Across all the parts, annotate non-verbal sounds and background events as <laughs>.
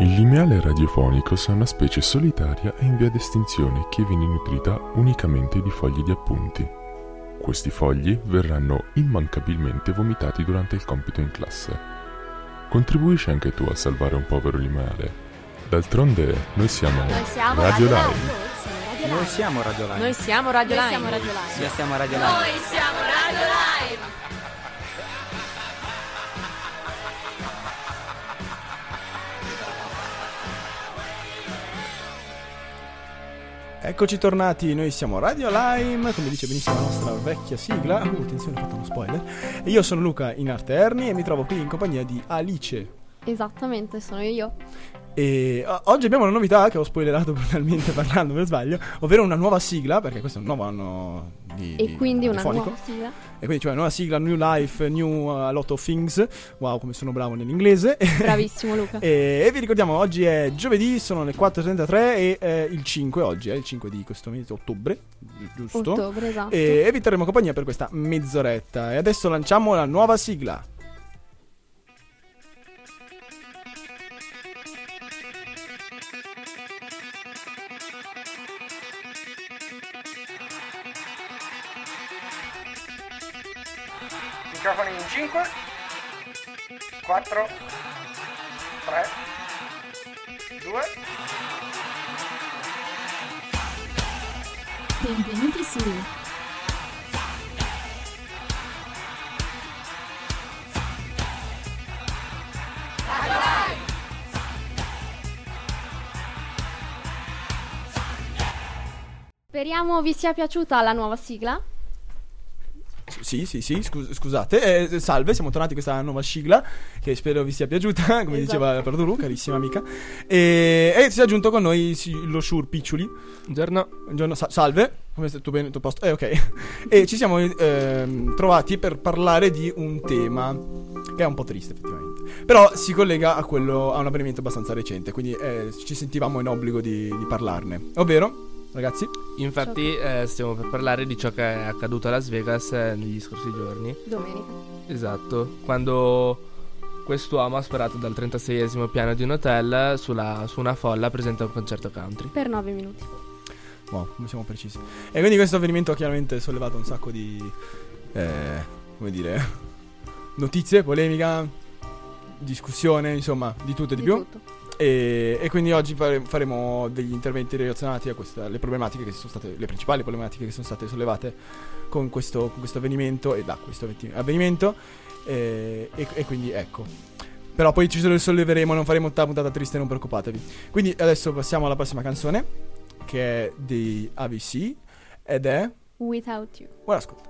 Il lineale radiofonicus è una specie solitaria e in via d'estinzione che viene nutrita unicamente di fogli di appunti. Questi fogli verranno immancabilmente vomitati durante il compito in classe. Contribuisci anche tu a salvare un povero lineale. D'altronde noi siamo, Noi siamo Radio Radio Live. Live. Noi siamo Radio Live. Noi siamo Radio Noi Line. siamo Radio Live. Noi siamo Radio Live. Noi siamo Radio Live. Eccoci tornati, noi siamo Radio Lime, come dice benissimo la nostra vecchia sigla. Uh, attenzione, ho fatto uno spoiler. Io sono Luca in arte Erni e mi trovo qui in compagnia di Alice. Esattamente, sono io. E oggi abbiamo una novità che ho spoilerato <laughs> brutalmente parlando per sbaglio, ovvero una nuova sigla, perché questo è un nuovo anno di, E di quindi una radiofonico. nuova sigla. E quindi c'è una nuova sigla, New Life, New uh, Lot of Things. Wow, come sono bravo nell'inglese. <laughs> Bravissimo Luca. E, e vi ricordiamo, oggi è giovedì, sono le 4.33 e eh, il 5 oggi, è il 5 di questo mese, ottobre, giusto? Ottobre, esatto. E, e vi terremo compagnia per questa mezz'oretta. E adesso lanciamo la nuova sigla. Microfoni in 5, 4, 3, 2. Benvenuti su Speriamo vi sia piaciuta la nuova sigla. Sì, sì, sì, scus- scusate. Eh, salve, siamo tornati a questa nuova sigla che spero vi sia piaciuta, <laughs> come Esatto. diceva Perduru, carissima amica. E, e si è aggiunto con noi sì, lo Shur Piccioli. Buongiorno. Buongiorno, sa- salve. Come stai tu bene? Tu a posto? Eh, ok. e ci siamo ehm, trovati per parlare di un tema che è un po' triste, effettivamente. Però si collega a quello a un avvenimento abbastanza recente, quindi eh, ci sentivamo in obbligo di, di parlarne. Ovvero, ragazzi, Infatti eh, stiamo per parlare di ciò che è accaduto a Las Vegas eh, negli scorsi giorni. Domenica. Esatto, quando quest'uomo ha sparato dal 36esimo piano di un hotel sulla- su una folla presente a un concerto country. Per nove minuti. wow, come siamo precisi. E quindi questo avvenimento ha chiaramente sollevato un sacco di, eh, come dire, notizie, polemica, discussione, insomma, di tutto e di, più. tutto. E, e quindi oggi fare- faremo degli interventi relazionati a queste, alle problematiche che sono state, le principali problematiche che sono state sollevate con questo, con questo avvenimento e da questo avvenimento. E, e- e quindi ecco. Però poi ci solleveremo, non faremo tutta puntata triste, non preoccupatevi. Quindi adesso passiamo alla prossima canzone, che è di ABC, ed è... Without you. Buon ascolto.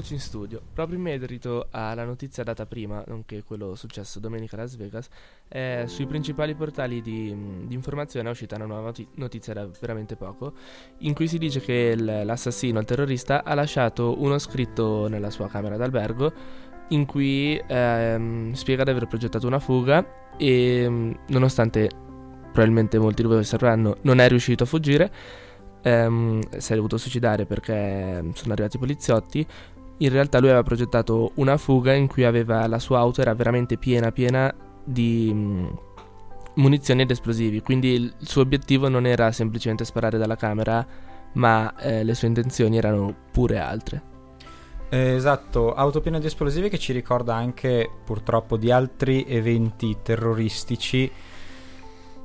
E rieccoci in studio. Proprio in merito alla notizia data prima, nonché quello successo domenica a Las Vegas, eh, sui principali portali di, di informazione è uscita una nuova noti- notizia da veramente poco, in cui si dice che il- l'assassino, il terrorista, ha lasciato uno scritto nella sua camera d'albergo in cui ehm, spiega di aver progettato una fuga e mm, nonostante probabilmente molti di voi osserveranno non è riuscito a fuggire, ehm, si è dovuto suicidare perché mm, sono arrivati i poliziotti. In realtà lui aveva progettato una fuga in cui aveva la sua auto era veramente piena piena di mm, munizioni ed esplosivi, quindi il suo obiettivo non era semplicemente sparare dalla camera, ma eh, le sue intenzioni erano pure altre. Eh, esatto, auto piena di esplosivi che ci ricorda anche purtroppo di altri eventi terroristici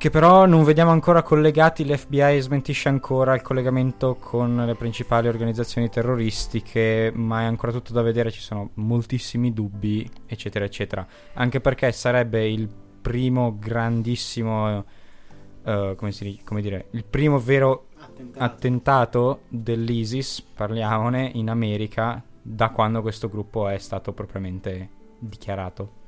che però non vediamo ancora collegati, l'FBI smentisce ancora il collegamento con le principali organizzazioni terroristiche, ma è ancora tutto da vedere, ci sono moltissimi dubbi, eccetera, eccetera. Anche perché sarebbe il primo grandissimo, eh, come, si, come dire, il primo vero Attentato. attentato dell'ISIS, parliamone, in America da quando questo gruppo è stato propriamente dichiarato.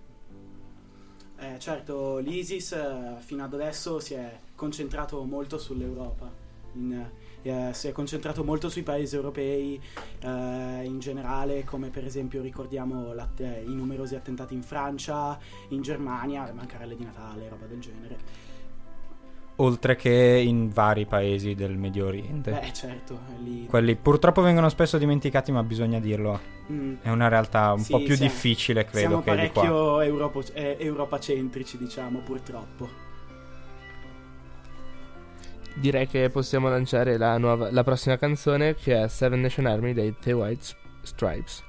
Eh, certo, l'ISIS eh, fino ad adesso si è concentrato molto sull'Europa, in- eh, si è concentrato molto sui paesi europei eh, in generale, come per esempio ricordiamo eh, i numerosi attentati in Francia, in Germania, le bancarelle di Natale, roba del genere. Oltre che in vari paesi del Medio Oriente. Beh, certo, lì. Quelli purtroppo vengono spesso dimenticati, ma bisogna dirlo. Mm. È una realtà un Sì, po' più siamo- difficile, credo, Siamo che di qua. parecchio europo- eh, europacentrici, diciamo, purtroppo. Direi che possiamo lanciare la, nuova, la prossima canzone che è Seven Nation Army dei The White Stripes.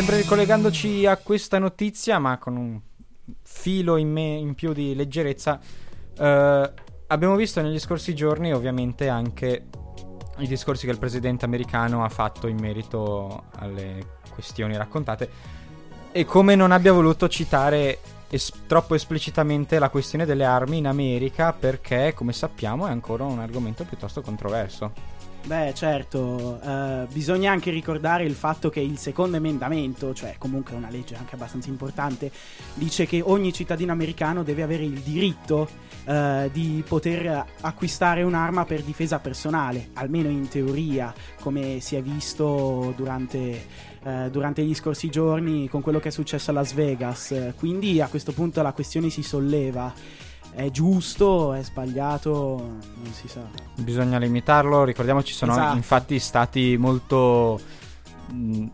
Sempre ricollegandoci a questa notizia, ma con un filo in, me- in più di leggerezza, eh, abbiamo visto negli scorsi giorni ovviamente anche i discorsi che il presidente americano ha fatto in merito alle questioni raccontate e come non abbia voluto citare es- troppo esplicitamente la questione delle armi in America perché, come sappiamo, è ancora un argomento piuttosto controverso. Beh, certo, eh, bisogna anche ricordare il fatto che il secondo emendamento, cioè comunque una legge anche abbastanza importante, dice che ogni cittadino americano deve avere il diritto eh, di poter acquistare un'arma per difesa personale, almeno in teoria, come si è visto durante, eh, durante gli scorsi giorni con quello che è successo a Las Vegas. Quindi a questo punto la questione si solleva. È giusto, è sbagliato, non si sa. Bisogna limitarlo, ricordiamoci sono Esatto. infatti stati molto mh,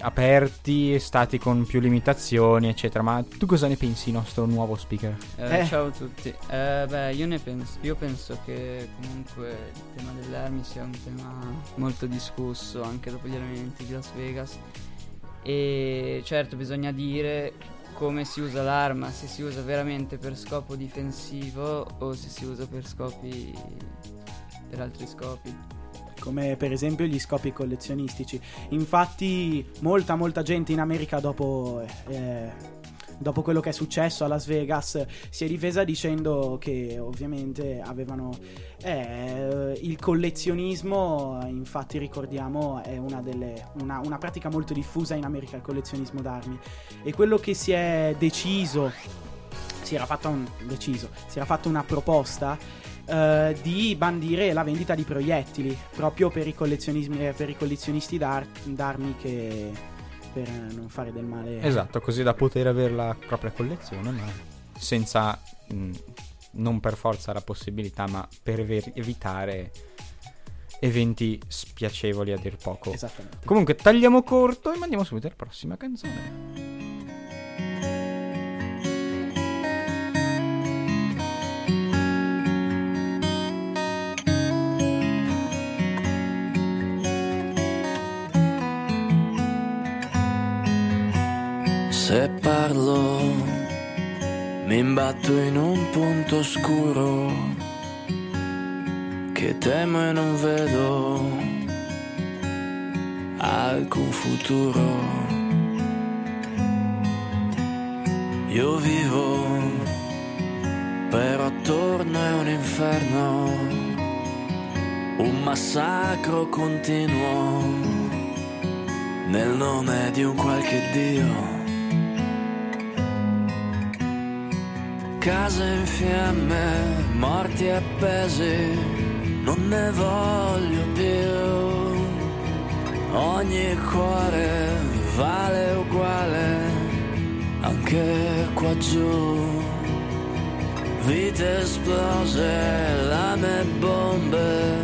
aperti, stati con più limitazioni, eccetera. Ma tu cosa ne pensi, nostro nuovo speaker? Eh, Eh. Ciao a tutti. Eh, beh, io, ne penso, io penso che comunque il tema delle armi sia un tema molto discusso anche dopo gli allenamenti di Las Vegas. E certo bisogna dire come si usa l'arma, se si usa veramente per scopo difensivo o se si usa per scopi per altri scopi. come per esempio gli scopi collezionistici. Infatti, molta, molta gente in America dopo. eh, Dopo quello che è successo a Las Vegas si è difesa dicendo che ovviamente avevano eh, il collezionismo, infatti ricordiamo è una, delle, una, una pratica molto diffusa in America il collezionismo d'armi. E quello che si è deciso, si era fatta un, una proposta eh, di bandire la vendita di proiettili proprio per i, per i collezionisti d'ar- d'armi che per non fare del male Esatto, così da poter avere la propria collezione, ma senza mh, non per forza la possibilità, ma per ever- evitare eventi spiacevoli a dir poco. esattamente Comunque tagliamo corto e mandiamo subito alla prossima canzone. Parlo mi imbatto in un punto oscuro che temo e non vedo alcun futuro. Io vivo, però attorno è un inferno, un massacro continuo nel nome di un qualche Dio. Case in fiamme, morti appesi, non ne voglio più. Ogni cuore vale uguale, anche qua giù. Vite esplose, lame e bombe,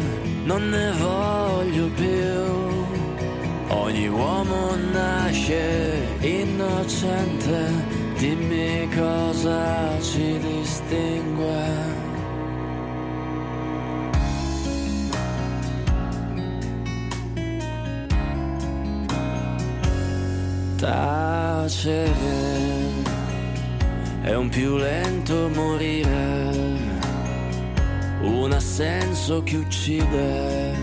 non ne voglio più. Ogni uomo nasce innocente, dimmi cosa ci distingue. Tacere è un più lento morire, un assenso che uccide,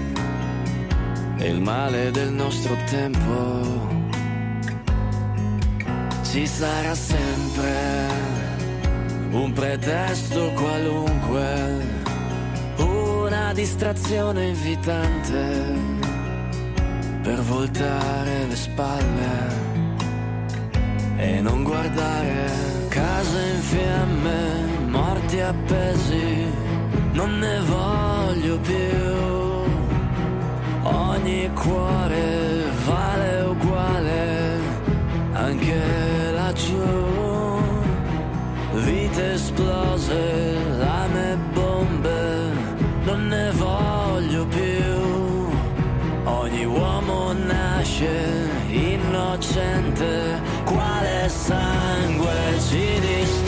è il male del nostro tempo. Ci sarà sempre un pretesto qualunque, una distrazione invitante per voltare le spalle e non guardare case in fiamme, morti appesi, non ne voglio più. Ogni cuore vale uguale, anche laggiù. Vite esplose, lame e bombe, non ne voglio più. Ogni uomo nasce innocente, quale sangue ci distingue?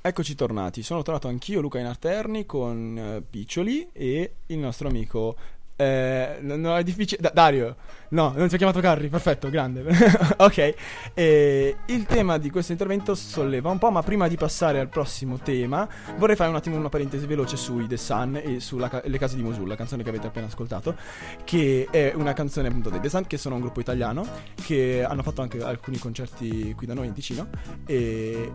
Eccoci tornati, sono tornato anch'io Luca Inarterni con eh, Piccioli e il nostro amico... eh, no, è difficile... Da- Dario, no, non ti ho chiamato Carri, perfetto, grande. <laughs> ok, e il tema di questo intervento solleva un po', ma prima di passare al prossimo tema vorrei fare un attimo una parentesi veloce sui The Sun e sulle case di Mosul, la canzone che avete appena ascoltato, che è una canzone appunto dei The Sun, che sono un gruppo italiano, che hanno fatto anche alcuni concerti qui da noi in Ticino e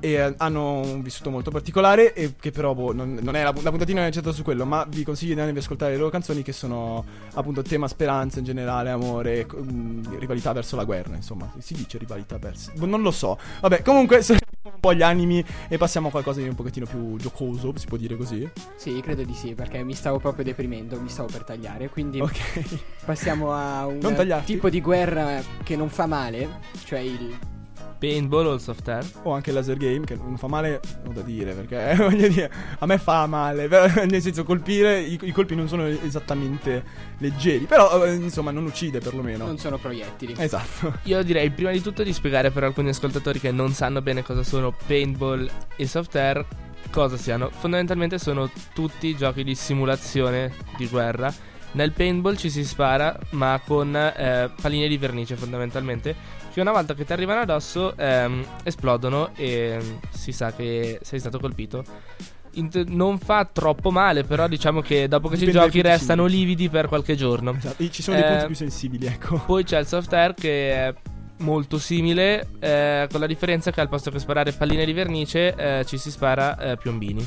e eh, hanno un vissuto molto particolare e che però boh, non, non è la, la puntatina non è certo su quello ma vi consiglio di andare a ascoltare le loro canzoni che sono appunto tema speranza in generale amore mm, rivalità verso la guerra insomma si dice rivalità verso boh, non lo so. Vabbè comunque <laughs> sono un po' gli animi e passiamo a qualcosa di un pochettino più giocoso si può dire così? Sì, credo di sì, perché mi stavo proprio deprimendo, mi stavo per tagliare, quindi ok. passiamo a un tipo di guerra che non fa male, cioè il Paintball o il soft air? o anche il laser game che non fa male ho da dire perché <laughs> voglio dire a me fa male però, <laughs> nel senso colpire i, i colpi non sono esattamente leggeri però eh, insomma non uccide perlomeno non sono proiettili. esatto <laughs> Io direi prima di tutto di spiegare per alcuni ascoltatori che non sanno bene cosa sono paintball e soft air cosa siano. Fondamentalmente sono tutti giochi di simulazione di guerra. Nel paintball ci si spara ma con eh, palline di vernice fondamentalmente che una volta che ti arrivano addosso ehm, esplodono e si sa che sei stato colpito. Int- non fa troppo male, però diciamo che dopo che ci Dipende dai giochi restano singoli. lividi per qualche giorno. Esatto, e ci sono dei punti Eh, più sensibili ecco poi c'è il soft air che è molto simile, eh, con la differenza che al posto che sparare palline di vernice eh, ci si spara eh, piombini.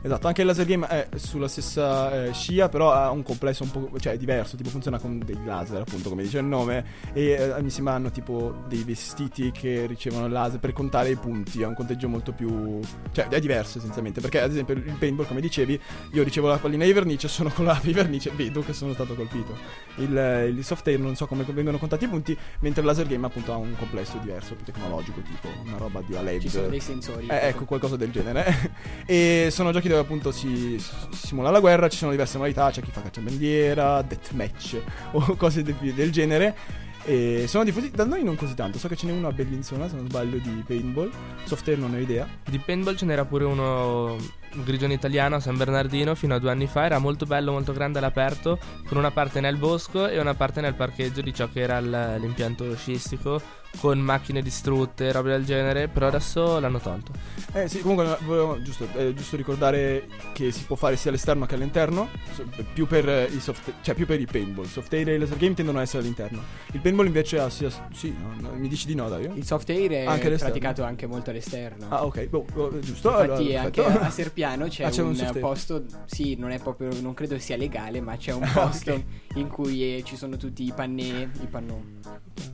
Esatto, anche il laser game è sulla stessa eh, scia, però ha un complesso un po'. cioè è diverso, tipo funziona con dei laser, appunto, come dice il nome. E eh, mi sembra hanno tipo dei vestiti che ricevono il laser per contare i punti. È un conteggio molto più. cioè è diverso essenzialmente. Perché, ad esempio, il paintball, come dicevi, io ricevo la pallina di vernice, sono colorato di vernice, vedo che sono stato colpito. Il, eh, il soft air non so come vengono contati i punti, mentre il laser game appunto ha un complesso diverso, più tecnologico, tipo una roba di LED. Ci sono dei sensori. Eh, ecco, qualcosa del genere. <laughs> e sono giochi dove appunto si, si simula la guerra, ci sono diverse modalità, c'è chi fa cacciabandiera, deathmatch <laughs> o cose de- del genere. E sono diffusi da noi non così tanto, so che ce n'è uno a Bellinzona, se non sbaglio, di paintball. Software non ho idea. Di paintball ce n'era pure uno un grigione italiano a San Bernardino fino a due anni fa. Era molto bello, molto grande all'aperto, con una parte nel bosco e una parte nel parcheggio di ciò che era l'impianto sciistico, con macchine distrutte, robe del genere. Però adesso l'hanno tolto. Eh sì, comunque volevo giusto, eh, giusto ricordare che si può fare sia all'esterno che all'interno, so- più per eh, i soft, cioè più per i paintball. Soft air e il laser game tendono a essere all'interno. Il paintball invece ha sia sì, no, no, mi dici di no, Dario? Il soft air è Anche praticato anche molto all'esterno. Ah, ok, boh, oh, giusto. Infatti allora, anche a Serpiano c'è, Ah, c'è un un, posto, sì, non è proprio, non credo sia legale, ma c'è un <laughs> Ah, posto ok. in cui eh, ci sono tutti i pannè, i panno,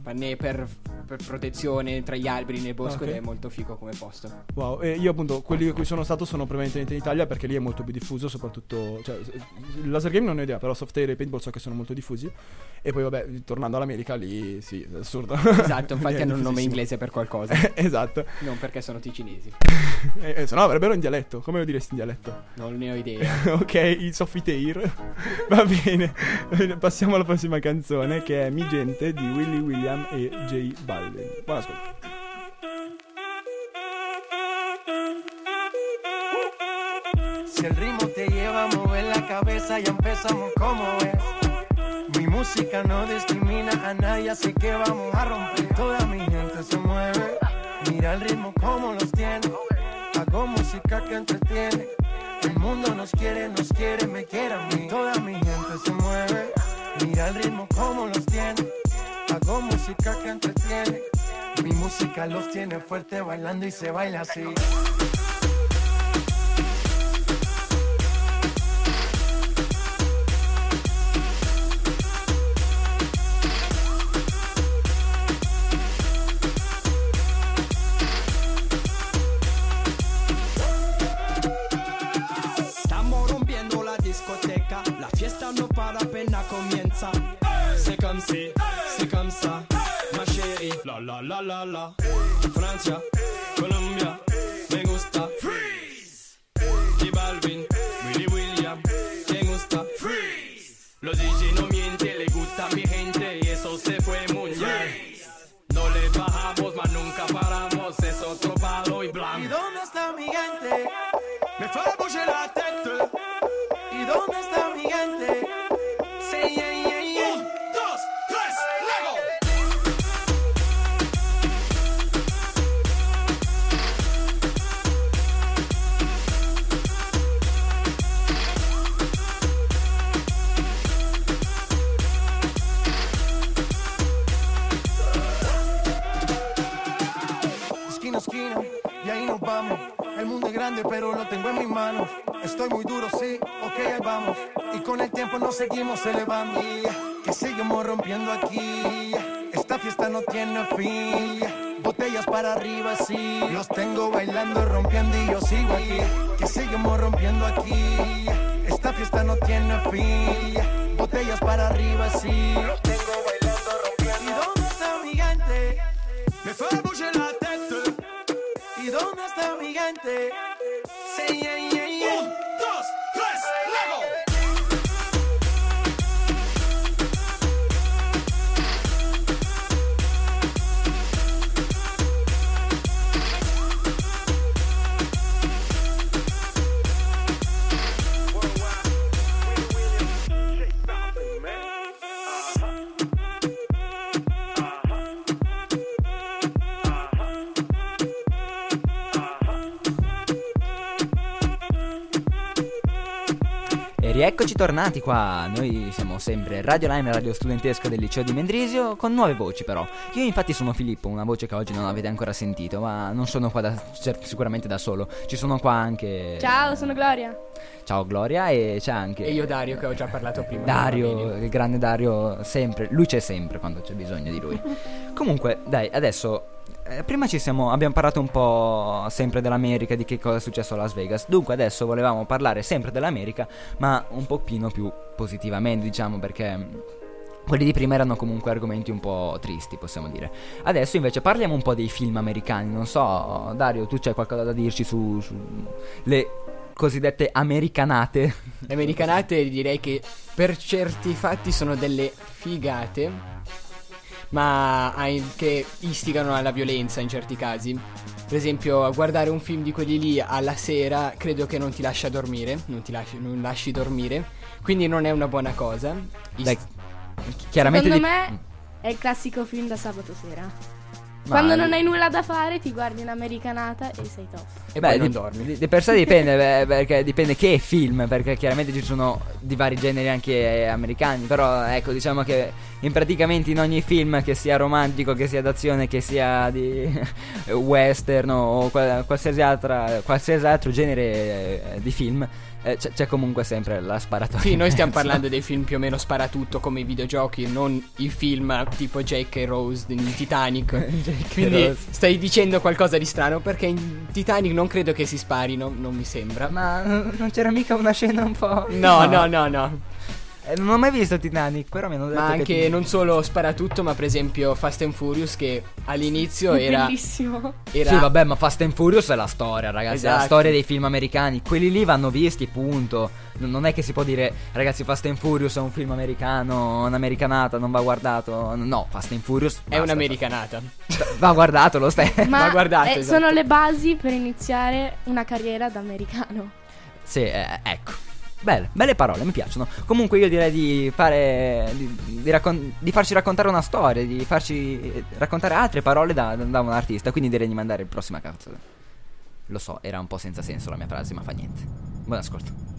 pannè per, per protezione tra gli alberi nel bosco Ok. ed è molto figo come posto. Wow, e io appunto quelli a cui sono stato sono prevalentemente in Italia perché lì è molto più diffuso, soprattutto cioè, il laser game non ho idea, però soft air e paintball so che sono molto diffusi. E poi vabbè, tornando all'America lì sì, è assurdo. Esatto, <laughs> infatti hanno un nome inglese per qualcosa, <laughs> esatto. non perché sono ticinesi. E, <laughs> e se no avrebbero in dialetto, come lo diresti in dialetto? Non ne ho idea. ok, i soffitair. Va bene. Passiamo alla prossima canzone che è Mi gente di Willy William e J Balvin. Buon ascolto. Si el ritmo te lleva a mover la cabeza, ya empezamos como es. Mi música no discrimina a nadie, así que vamos a romper. Toda mi gente se mueve. Mira el ritmo como los tiene. Hago música que entretiene. El mundo nos quiere, nos quiere, me quiere a mí. Toda mi gente se mueve. Mira el ritmo como los tiene. Hago música que entretiene. Mi música los tiene fuerte bailando y se baila así. Fiesta no tiene fin. Botellas para arriba, sí. Los tengo bailando, rompiendo y yo sigo aquí. Que seguimos rompiendo aquí. Esta fiesta no tiene fin. Botellas para arriba, sí. Los tengo bailando, rompiendo. ¿Y dónde está mi? Me fait bouger la tête. ¿Y dónde está mi? E rieccoci tornati qua, noi siamo sempre Radio Line, radio studentesca del liceo di Mendrisio, con nuove voci però. Io infatti sono Filippo, una voce che oggi non avete ancora sentito, ma non sono qua da, sicuramente da solo. Ci sono qua anche... Ciao, sono Gloria. Ciao Gloria e c'è anche... E io Dario che ho già parlato prima. Dario, il grande Dario, sempre, lui c'è sempre quando c'è bisogno di lui. <laughs> Comunque, dai, adesso eh, prima siamo, abbiamo parlato un po' sempre dell'America, di che cosa è successo a Las Vegas. Dunque adesso volevamo parlare sempre dell'America, ma un pochino più positivamente, diciamo, perché quelli di prima erano comunque argomenti un po' tristi, possiamo dire. Adesso invece parliamo un po' dei film americani. Non so, Dario, tu c'hai qualcosa da dirci su, su le cosiddette americanate? Le americanate direi che per certi fatti sono delle figate, ma che istigano alla violenza in certi casi. Per esempio, guardare un film di quelli lì alla sera credo che non ti lascia dormire, non ti lasci, non lasci dormire, quindi non è una buona cosa. Ist- Dai, chiaramente Secondo di- me è il classico film da sabato sera. Quando non hai nulla da fare, ti guardi un'americanata e sei top. E Beh, poi non di, dormi. di- di per sé dipende, beh, perché dipende che film, perché chiaramente ci sono di vari generi anche eh, americani, però ecco, diciamo che in praticamente in ogni film, che sia romantico, che sia d'azione, che sia di <laughs> western o qual- qualsiasi, altra, qualsiasi altro genere eh, di film, eh, c'è, c'è comunque sempre la sparatoria. Sì, noi stiamo <laughs> parlando dei film più o meno sparatutto come i videogiochi, non i film tipo Jake e Rose in Titanic. <laughs> Quindi Rose. stai dicendo qualcosa di strano perché in Titanic non credo che si sparino, non mi sembra. Ma non c'era mica una scena un po'... No, no, no, no. Eh, non ho mai visto Titanic, però mi hanno detto Ma che- anche non solo sparatutto, ma per esempio Fast and Furious che all'inizio <laughs> era Bellissimo. era Sì, vabbè, ma Fast and Furious è la storia, ragazzi. È la Esatto. storia dei film americani. Quelli lì vanno visti, punto. Non è che si può dire, ragazzi, Fast and Furious è un film americano, un'americanata, non va guardato. No, Fast and Furious è basta. un'americanata. <laughs> Va guardato lo stesso. Ma <laughs> Va guardato, eh, esatto. sono le basi per iniziare una carriera da americano. Sì, eh, ecco. Belle, belle parole, mi piacciono. Comunque io direi di fare. di, di raccon- di farci raccontare una storia, di farci eh, raccontare altre parole da, da un artista. Quindi direi di mandare il prossima canzone. Lo so, era un po' senza senso la mia frase, ma fa niente. Buon ascolto.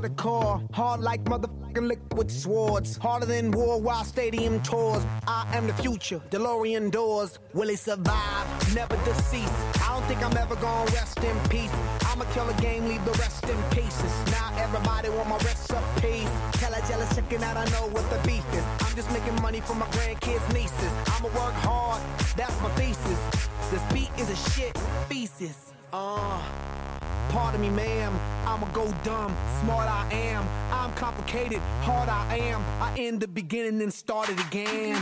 To the core, hard like motherfucking liquid swords, harder than war worldwide stadium tours. I am the future, DeLorean doors. Will he survive? Never deceased. I don't think I'm ever gonna rest in peace. I'ma kill a game, leave the rest in pieces. Now everybody want my recipes. Hella jealous, checking out, I know what the beef is. I'm just making money for my grandkids, nieces. I'ma work hard, that's my thesis. This beat is a shit thesis. Uh, Pardon me, ma'am. I'ma go dumb. Smart I am. I'm complicated. Hard I am. I end the beginning and start it again.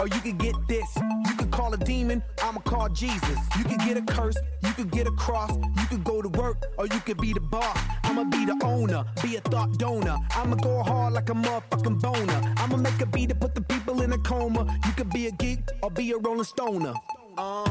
Or you could get this. You could call a demon, I'ma call Jesus. You could get a curse, you could get a cross. You could go to work or you could be the boss. I'ma be the owner, be a thought donor. I'ma go hard like a motherfucking boner. I'ma make a beat to put the people in a coma. You could be a geek or be a rolling stoner. Uh,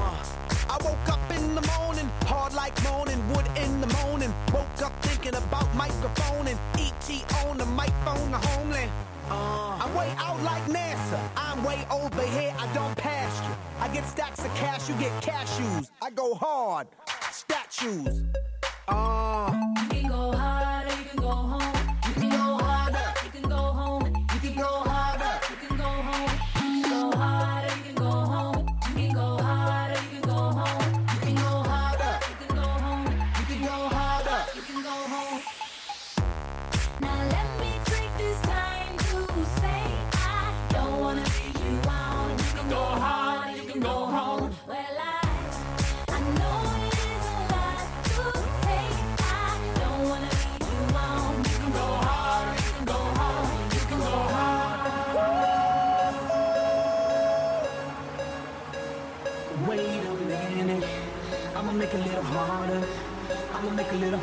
I woke up in the morning, hard like moaning, wood in the morning. Woke up thinking about microphone and ET on the microphone, the homeland. Uh, I'm way out like NASA. I'm way over here. I don't pass you. I get stacks of cash. You get cashews. I go hard. Statues. Uh, You can go harder, you can go home.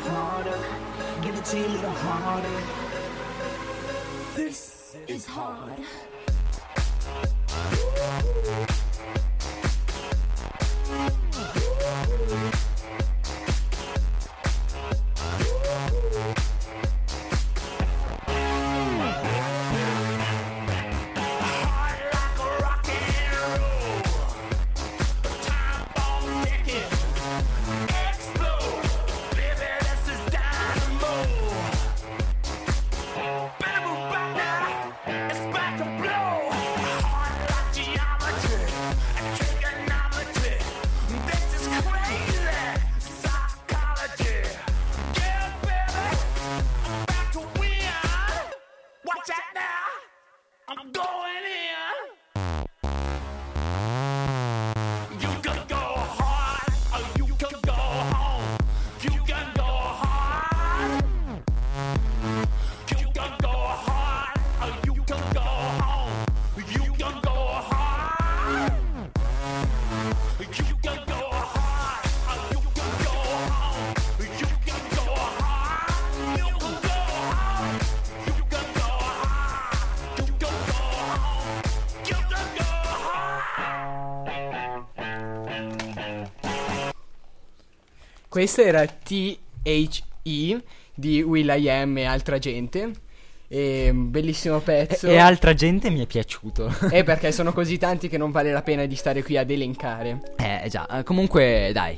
Harder. Give it to you a little harder. Questo era THE di Will.i.am e altra gente. E un bellissimo pezzo. E, e altra gente mi è piaciuto. Eh, <laughs> perché sono così tanti che non vale la pena di stare qui ad elencare. Eh già, eh, comunque dai,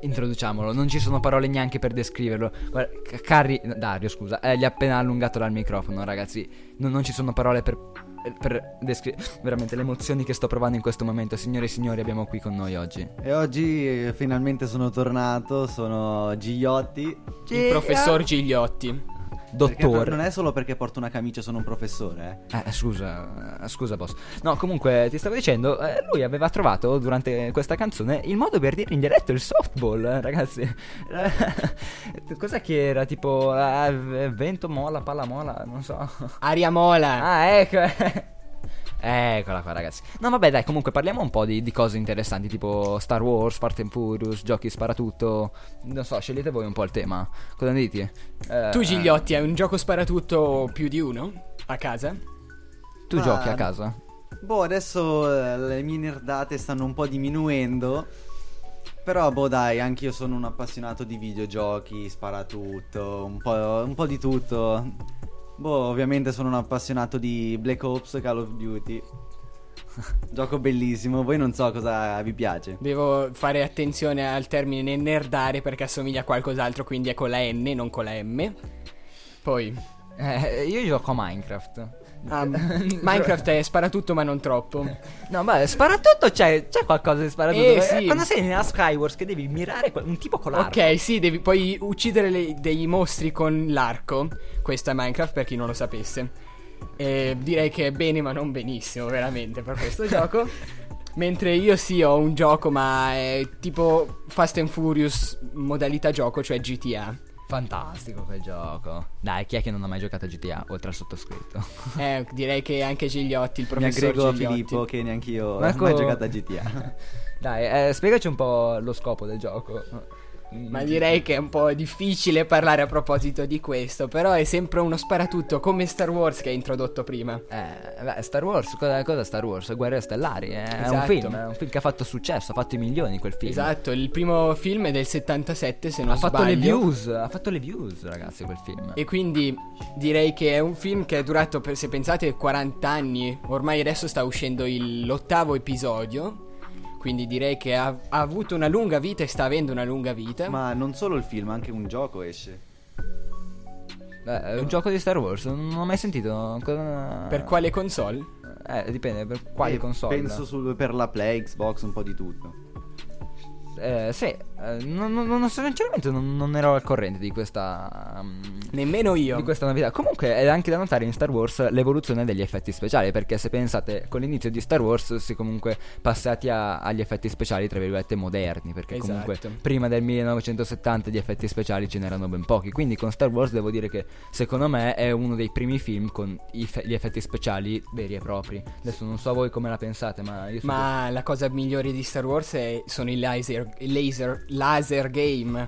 introduciamolo, non ci sono parole neanche per descriverlo. Guarda, Carri, no, Dario scusa, eh, gli ha appena allungato dal microfono ragazzi, non, non ci sono parole per, per descrivere veramente le emozioni che sto provando in questo momento. Signore e signori abbiamo qui con noi oggi. E oggi eh, finalmente sono tornato, sono Gigliotti. Il professor Gigliotti. Dottore. non è solo perché porto una camicia, sono un professore. Eh, scusa, eh, scusa boss. No, comunque ti stavo dicendo, eh, lui aveva trovato durante questa canzone il modo per dire in diretto il softball, eh, ragazzi. Eh, Cos'è che era tipo eh, vento mola, palla mola, non so. Aria mola. Ah, ecco. Eccola qua, ragazzi. No, vabbè, dai, comunque parliamo un po' di, di cose interessanti, tipo Star Wars, Fast and Furious, giochi sparatutto. Non so, scegliete voi un po' il tema. Cosa ne dite? Eh, Tu Gigliotti hai un gioco sparatutto più di uno a casa? Tu Ma- giochi a casa? Boh, adesso eh, le mie nerdate stanno un po' diminuendo. Però, boh, dai, anch'io sono un appassionato di videogiochi, sparatutto, un po', un po' di tutto. Boh, ovviamente sono un appassionato di Black Ops, Call of Duty. <laughs> Gioco bellissimo, voi non so cosa vi piace. Devo fare attenzione al termine nerdare perché assomiglia a qualcos'altro, quindi è con la N, non con la M. Poi. Eh, io gioco a Minecraft. Ah, <laughs> Minecraft è sparatutto ma non troppo. No, beh, sparatutto c'è, c'è qualcosa di sparatutto. Eh, Eh, sì. Quando sei nella Skywars che devi mirare un tipo con l'arco. Ok, sì, devi poi uccidere le- dei mostri con l'arco. Questo è Minecraft per chi non lo sapesse. E direi che è bene ma non benissimo, veramente, per questo <laughs> gioco. Mentre io sì ho un gioco, ma è tipo Fast and Furious modalità gioco, cioè GTA. Fantastico quel gioco. Dai, chi è che non ha mai giocato a GTA oltre al sottoscritto? <laughs> Eh, direi che anche Gigliotti, il Mi professor aggrego a Gigliotti. Filippo che neanche io ho mai giocato a GTA. <laughs> Dai, eh, spiegaci un po' lo scopo del gioco. Ma direi che è un po' difficile parlare a proposito di questo, però è sempre uno sparatutto come Star Wars che hai introdotto prima. Eh, beh, Star Wars, cosa, cosa è Star Wars? Guerre stellari, eh, è un Esatto. film, è un film che ha fatto successo, ha fatto i milioni quel film. Esatto, il primo film è del 77 se non Ha fatto le sbaglio. views, ha fatto le views, ragazzi, quel film. E quindi direi che è un film che è durato, per- se pensate, 40 anni. Ormai adesso sta uscendo il- l'ottavo episodio. Quindi direi che ha, ha avuto una lunga vita e sta avendo una lunga vita. Ma non solo il film, anche un gioco esce. Beh, è un gioco di Star Wars, non ho mai sentito. Per quale console? Eh, dipende, per quali Eh, console. Penso sul- per la Play, Xbox, un po' di tutto. Eh, sì, eh, non, non- sinceramente non, non ero al corrente di questa. um, Nemmeno io. Di questa novità. Comunque è anche da notare in Star Wars l'evoluzione degli effetti speciali. Perché se pensate, con l'inizio di Star Wars si è comunque passati a- agli effetti speciali, tra virgolette, moderni. Perché Esatto. comunque prima del 1970 di effetti speciali ce n'erano ben pochi. Quindi con Star Wars devo dire che secondo me è uno dei primi film con fe- gli effetti speciali veri e propri. Adesso non so voi come la pensate, ma io so Ma la cosa migliore di Star Wars è- sono i laser, i laser, laser game.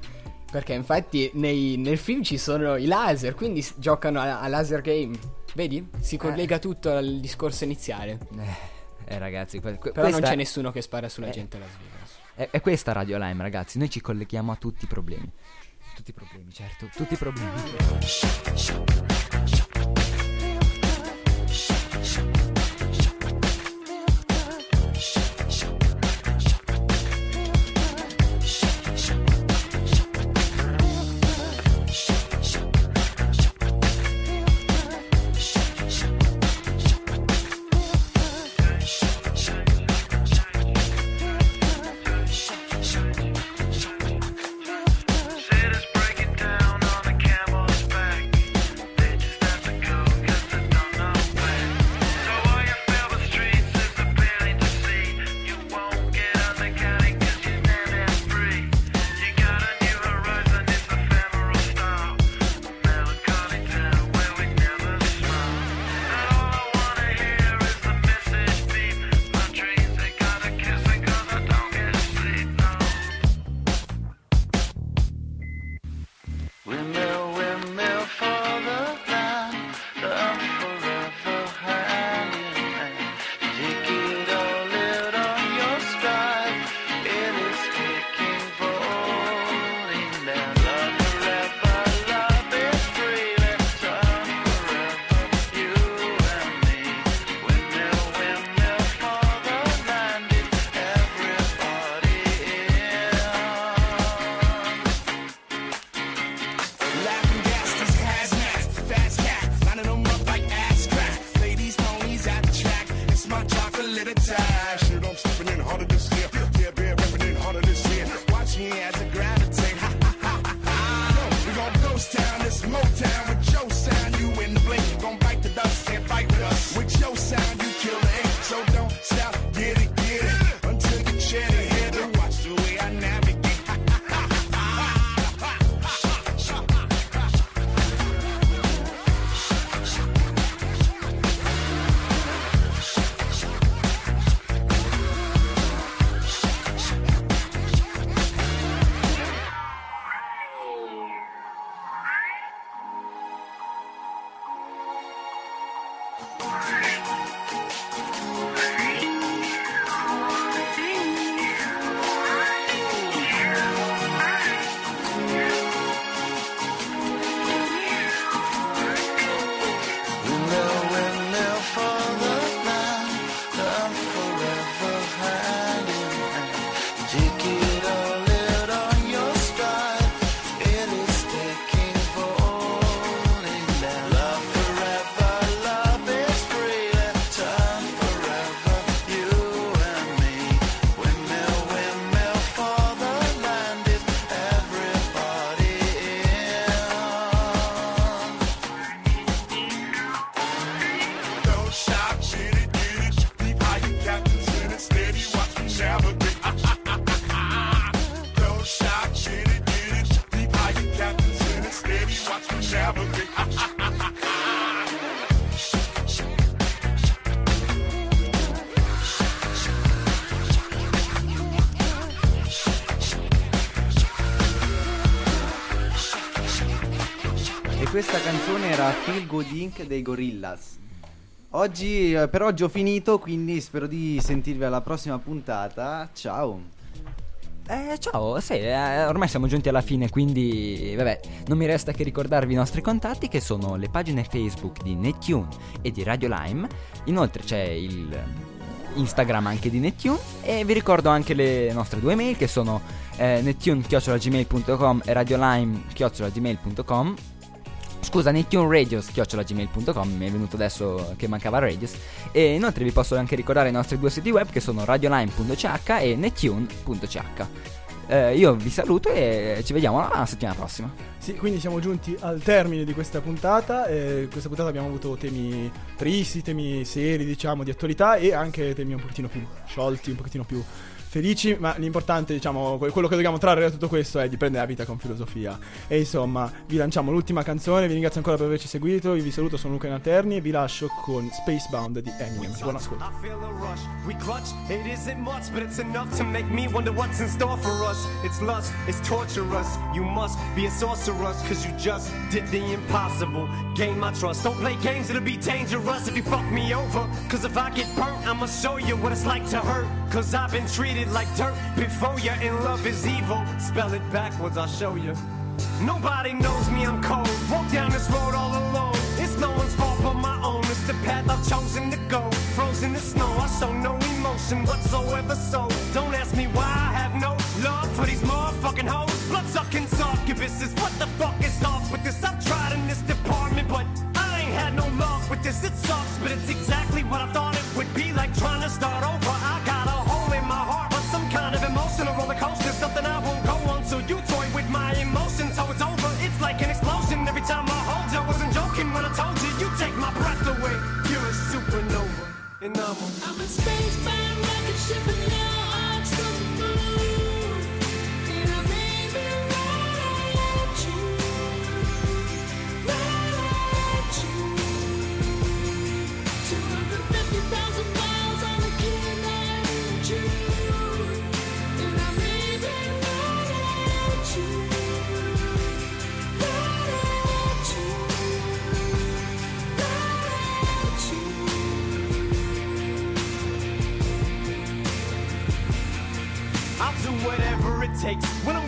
Perché infatti nei- nel film ci sono i laser, quindi giocano a, a laser game. Vedi? Si collega tutto al discorso iniziale. Eh, ragazzi, que- que- Però non c'è nessuno che spara sulla Eh. gente a Las Vegas. È, è questa Radio Lime, ragazzi. Noi ci colleghiamo a tutti i problemi. Tutti i problemi, certo, tutti i problemi. Questa canzone era Feel Good Inc. dei Gorillaz. Oggi, eh, per oggi ho finito, quindi spero di sentirvi alla prossima puntata. Ciao. Eh, ciao, sì, eh, ormai siamo giunti alla fine, quindi vabbè, non mi resta che ricordarvi i nostri contatti che sono le pagine Facebook di Nettune e di Radio Lime. Inoltre c'è il Instagram anche di Nettune e vi ricordo anche le nostre due mail che sono eh, nettune.gmail.com e radiolime.gmail.com Scusa, nettuneradio.gmail.com Mi è venuto adesso che mancava Radius E inoltre vi posso anche ricordare i nostri due siti web Che sono radiolime.ch e nettune.ch eh, Io vi saluto e ci vediamo la settimana prossima Sì, quindi siamo giunti al termine di questa puntata. Eh, questa puntata abbiamo avuto temi tristi, temi seri, diciamo, di attualità e anche temi un pochettino più sciolti, un pochettino più felici. Ma l'importante, diciamo, que- quello che dobbiamo trarre da tutto questo è di prendere la vita con filosofia. E insomma, vi lanciamo l'ultima canzone. Vi ringrazio ancora per averci seguito. Io vi saluto, sono Luca Naterni e vi lascio con Spacebound di Eminem. Buon ascolto. I feel a rush. We clutch. It isn't much, but it's enough to make me wonder what's in store for us. It's lust, it's torturous. You must be a sorceress, cause you just did the impossible. Gain my trust. Don't play games, it'll be dangerous if you fuck me over. Cause if I get burnt, I'ma show you what it's like to hurt. Cause I've been treated like dirt before you, and love is evil. Spell it backwards, I'll show you. Nobody knows me, I'm cold. Walk down this road all alone. It's no one's fault but my own. It's the path I've chosen to go. Frozen in snow, I show no emotion whatsoever. So don't ask me why I have no love for these motherfucking hoes. Blood sucking succubuses. What the fuck is off with this? I've tried in this department, but I ain't had no luck with this. It sucks, but it's exactly what I thought it would be like trying to start over. Supernova, and I'm a. I'm a spacebound rocket ship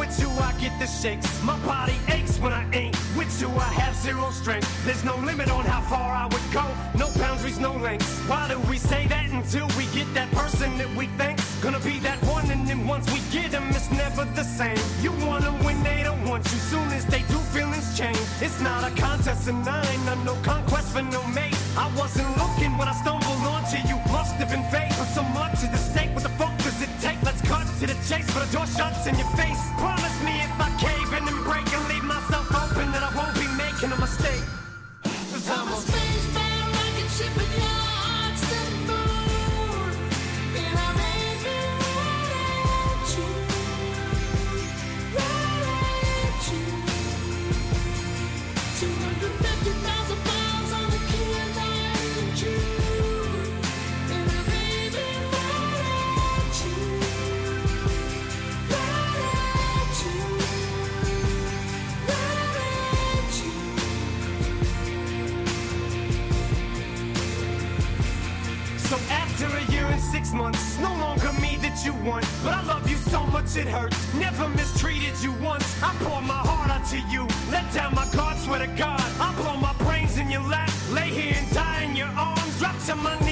with you, I get the shakes. My body aches when I ain't with you. I have zero strength. There's no limit on how far I would go. No boundaries, no lengths. Why do we say that until we get that person that we think's gonna be that one? And then once we get them, it's never the same. You want them when they don't want you. Soon as they do, feelings change. It's not a contest, and I ain't no conquest for no mate. I wasn't looking when I stumbled onto you. Must have been fate. Put so much at the stake. What the fuck does it take? Let's cut to the chase, but the door shuts in your face. It hurts. Never mistreated you once. I pour my heart out to you. Let down my guard, swear to God. I blow my brains in your lap. Lay here and die in your arms. Drop to my knees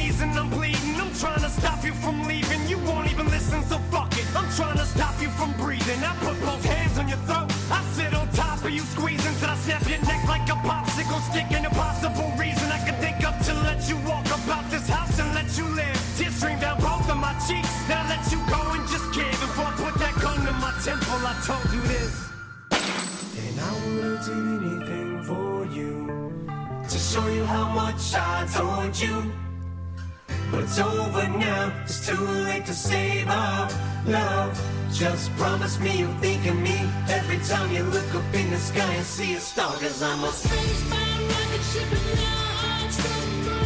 love. Just promise me you'll think of me every time you look up in the sky and see a star. Cause I'm a spacebound rocket ship and heart's the